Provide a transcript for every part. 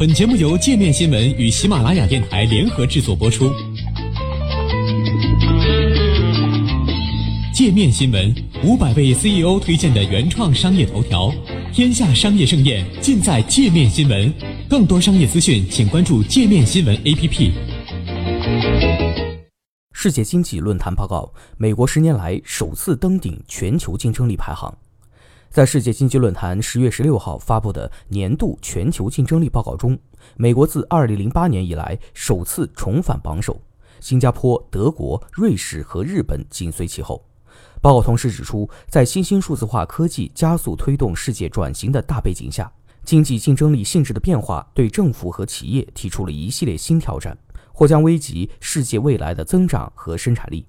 本节目由界面新闻与喜马拉雅电台联合制作播出。界面新闻五百位 CEO 推荐的原创商业头条，天下商业盛宴尽在界面新闻。更多商业资讯，请关注界面新闻 APP。世界经济论坛报告：美国十年来首次登顶全球竞争力排行。在世界经济论坛十月十六号发布的年度全球竞争力报告中，美国自二零零八年以来首次重返榜首，新加坡、德国、瑞士和日本紧随其后。报告同时指出，在新兴数字化科技加速推动世界转型的大背景下，经济竞争力性质的变化对政府和企业提出了一系列新挑战，或将危及世界未来的增长和生产力。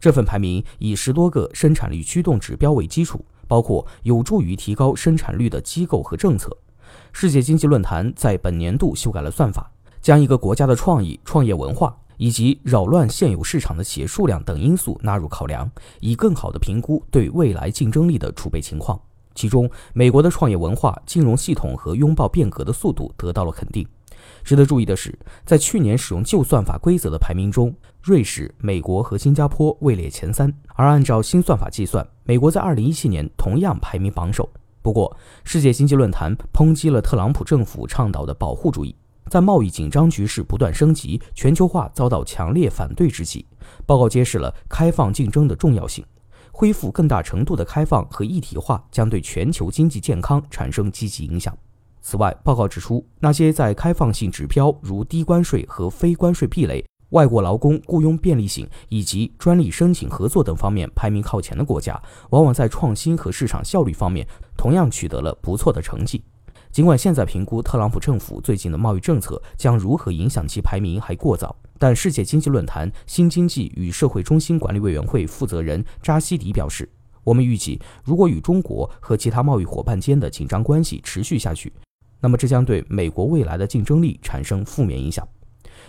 这份排名以十多个生产力驱动指标为基础。包括有助于提高生产率的机构和政策。世界经济论坛在本年度修改了算法，将一个国家的创意、创业文化以及扰乱现有市场的企业数量等因素纳入考量，以更好地评估对未来竞争力的储备情况。其中，美国的创业文化、金融系统和拥抱变革的速度得到了肯定。值得注意的是，在去年使用旧算法规则的排名中，瑞士、美国和新加坡位列前三。而按照新算法计算，美国在2017年同样排名榜首。不过，世界经济论坛抨击了特朗普政府倡导的保护主义。在贸易紧张局势不断升级、全球化遭到强烈反对之际，报告揭示了开放竞争的重要性。恢复更大程度的开放和一体化将对全球经济健康产生积极影响。此外，报告指出，那些在开放性指标如低关税和非关税壁垒、外国劳工雇佣便利性以及专利申请合作等方面排名靠前的国家，往往在创新和市场效率方面同样取得了不错的成绩。尽管现在评估特朗普政府最近的贸易政策将如何影响其排名还过早，但世界经济论坛新经济与社会中心管理委员会负责人扎西迪表示：“我们预计，如果与中国和其他贸易伙伴间的紧张关系持续下去，那么这将对美国未来的竞争力产生负面影响。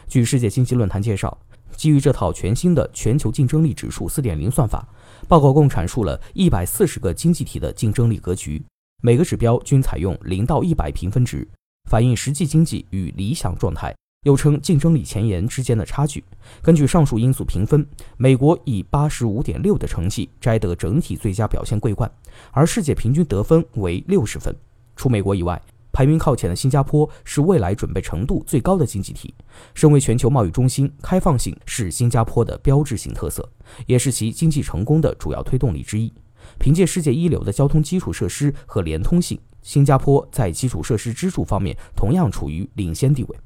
据世界经济论坛介绍，基于这套全新的全球竞争力指数4.0算法，报告共阐述了一百四十个经济体的竞争力格局，每个指标均采用零到一百评分值，反映实际经济与理想状态，又称竞争力前沿之间的差距。根据上述因素评分，美国以八十五点六的成绩摘得整体最佳表现桂冠，而世界平均得分为六十分。除美国以外。排名靠前的新加坡是未来准备程度最高的经济体。身为全球贸易中心，开放性是新加坡的标志性特色，也是其经济成功的主要推动力之一。凭借世界一流的交通基础设施和连通性，新加坡在基础设施支柱方面同样处于领先地位。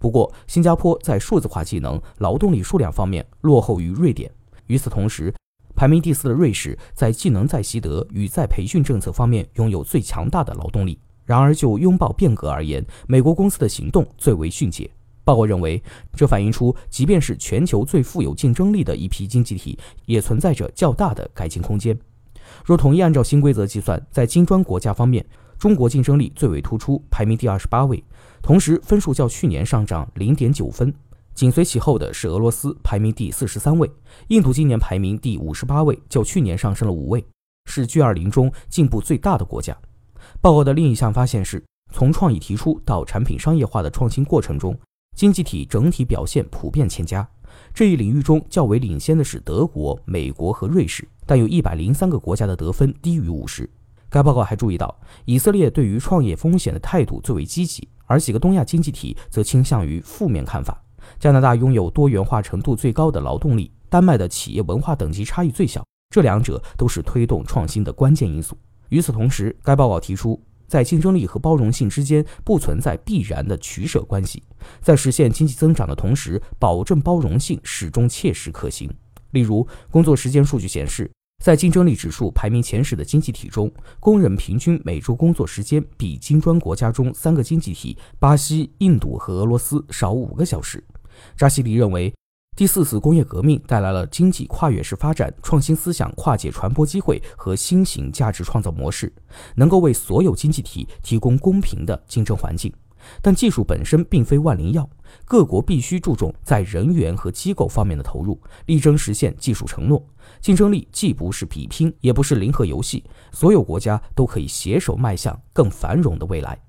不过，新加坡在数字化技能、劳动力数量方面落后于瑞典。与此同时，排名第四的瑞士在技能再习得与再培训政策方面拥有最强大的劳动力。然而，就拥抱变革而言，美国公司的行动最为迅捷。报告认为，这反映出，即便是全球最富有竞争力的一批经济体，也存在着较大的改进空间。若统一按照新规则计算，在金砖国家方面，中国竞争力最为突出，排名第二十八位，同时分数较去年上涨零点九分。紧随其后的是俄罗斯，排名第四十三位。印度今年排名第五十八位，较去年上升了五位，是 G 二零中进步最大的国家。报告的另一项发现是，从创意提出到产品商业化的创新过程中，经济体整体表现普遍欠佳。这一领域中较为领先的是德国、美国和瑞士，但有一百零三个国家的得分低于五十。该报告还注意到，以色列对于创业风险的态度最为积极，而几个东亚经济体则倾向于负面看法。加拿大拥有多元化程度最高的劳动力，丹麦的企业文化等级差异最小，这两者都是推动创新的关键因素。与此同时，该报告提出，在竞争力和包容性之间不存在必然的取舍关系，在实现经济增长的同时，保证包容性始终切实可行。例如，工作时间数据显示，在竞争力指数排名前十的经济体中，工人平均每周工作时间比金砖国家中三个经济体巴西、印度和俄罗斯少五个小时。扎西迪认为。第四次工业革命带来了经济跨越式发展、创新思想跨界传播机会和新型价值创造模式，能够为所有经济体提供公平的竞争环境。但技术本身并非万灵药，各国必须注重在人员和机构方面的投入，力争实现技术承诺。竞争力既不是比拼，也不是零和游戏，所有国家都可以携手迈向更繁荣的未来。